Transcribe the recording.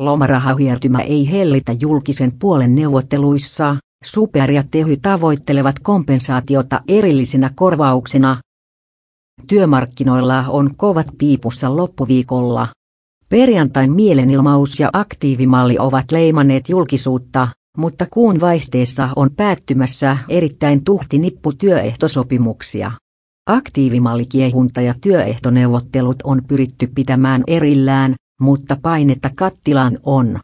Lomarahahiertymä ei hellitä julkisen puolen neuvotteluissa, Super ja Tehy tavoittelevat kompensaatiota erillisinä korvauksina. Työmarkkinoilla on kovat piipussa loppuviikolla. Perjantain mielenilmaus ja aktiivimalli ovat leimanneet julkisuutta, mutta kuun vaihteessa on päättymässä erittäin tuhti nippu työehtosopimuksia. Aktiivimallikiehunta ja työehtoneuvottelut on pyritty pitämään erillään, mutta painetta kattilaan on.